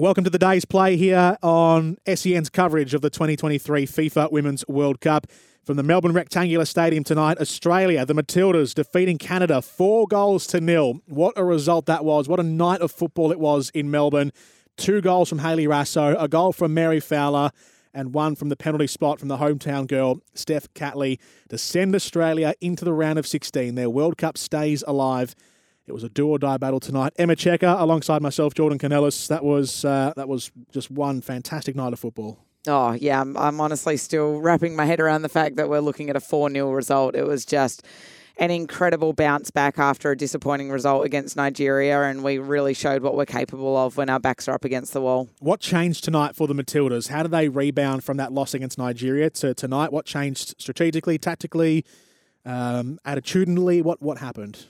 Welcome to the day's play here on SEN's coverage of the 2023 FIFA Women's World Cup. From the Melbourne Rectangular Stadium tonight, Australia, the Matildas defeating Canada four goals to nil. What a result that was. What a night of football it was in Melbourne. Two goals from Hayley Raso, a goal from Mary Fowler, and one from the penalty spot from the hometown girl, Steph Catley, to send Australia into the round of 16. Their World Cup stays alive. It was a do or die battle tonight. Emma Checker alongside myself, Jordan Kounelis. That was uh, that was just one fantastic night of football. Oh, yeah. I'm, I'm honestly still wrapping my head around the fact that we're looking at a 4 0 result. It was just an incredible bounce back after a disappointing result against Nigeria, and we really showed what we're capable of when our backs are up against the wall. What changed tonight for the Matildas? How do they rebound from that loss against Nigeria to tonight? What changed strategically, tactically, um, attitudinally? What what happened?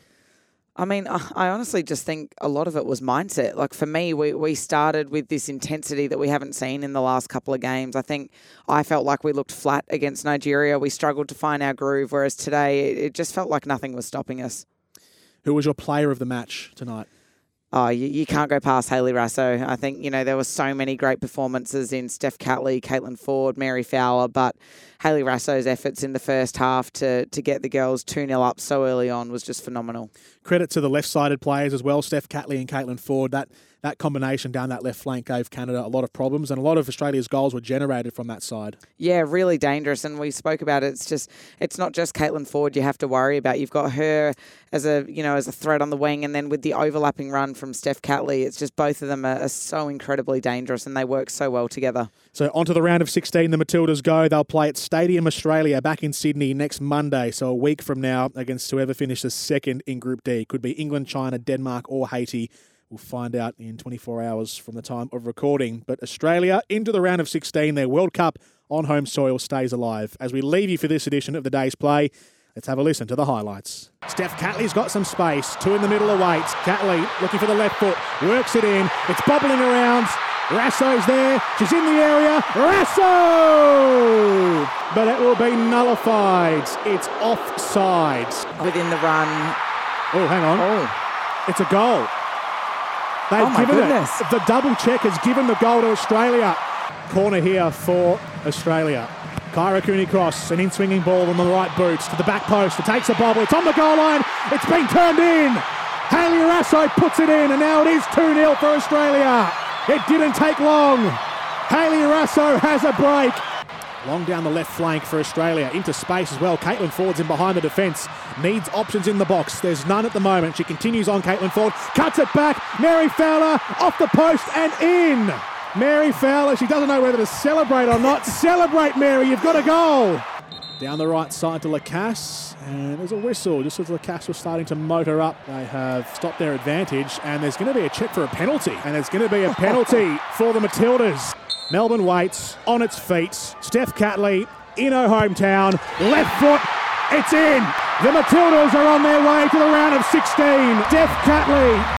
I mean, I honestly just think a lot of it was mindset. Like for me, we, we started with this intensity that we haven't seen in the last couple of games. I think I felt like we looked flat against Nigeria. We struggled to find our groove, whereas today it just felt like nothing was stopping us. Who was your player of the match tonight? Oh, you, you can't go past Hayley Raso. I think, you know, there were so many great performances in Steph Catley, Caitlin Foord, Mary Fowler, but Hayley Raso's efforts in the first half to, to get the girls 2 0 up so early on was just phenomenal. Credit to the left sided players as well, Steph Catley and Caitlin Foord. That that combination down that left flank gave Canada a lot of problems, and a lot of Australia's goals were generated from that side. Yeah, really dangerous. And we spoke about it. It's just, it's not just Caitlin Foord you have to worry about. You've got her as a, you know, as a threat on the wing, and then with the overlapping run from Steph Catley, it's just both of them are, are so incredibly dangerous, and they work so well together. So onto the round of 16, the Matildas go. They'll play at Stadium Australia back in Sydney next Monday, so a week from now, against whoever finishes second in Group D. Could be England, China, Denmark, or Haiti. We'll find out in 24 hours from the time of recording. But Australia into the round of 16, their World Cup on home soil stays alive. As we leave you for this edition of the day's play, let's have a listen to the highlights. Steph Catley's got some space. Two in the middle awaits. Catley looking for the left foot, works it in. It's bobbling around. Raso's there. She's in the area. Raso! But it will be nullified. It's offside. Within the run. Oh, hang on. Oh. It's a goal. They've Oh, given goodness. it. The double check has given the goal to Australia. Corner here for Australia. Kyra Cooney-Cross, an in swinging ball on the right boots to the back post. It takes a bobble. It's on the goal line. It's been turned in. Hayley Raso puts it in, and now it is 2 0 for Australia. It didn't take long. Hayley Raso has a break. Long down the left flank for Australia. Into space as well. Caitlin Foord's in behind the defence. Needs options in the box. There's none at the moment. She continues on Caitlin Foord. Cuts it back. Mary Fowler off the post and in. Mary Fowler. She doesn't know whether to celebrate or not. Celebrate, Mary. You've got a goal. Down the right side to Lacasse. And there's a whistle just as Lacasse was starting to motor up. They have stopped their advantage. And there's going to be a check for a penalty. And there's going to be a penalty for the Matildas. Melbourne waits on its feet. Steph Catley in her hometown. Left foot. It's in. The Matildas are on their way to the round of 16. Steph Catley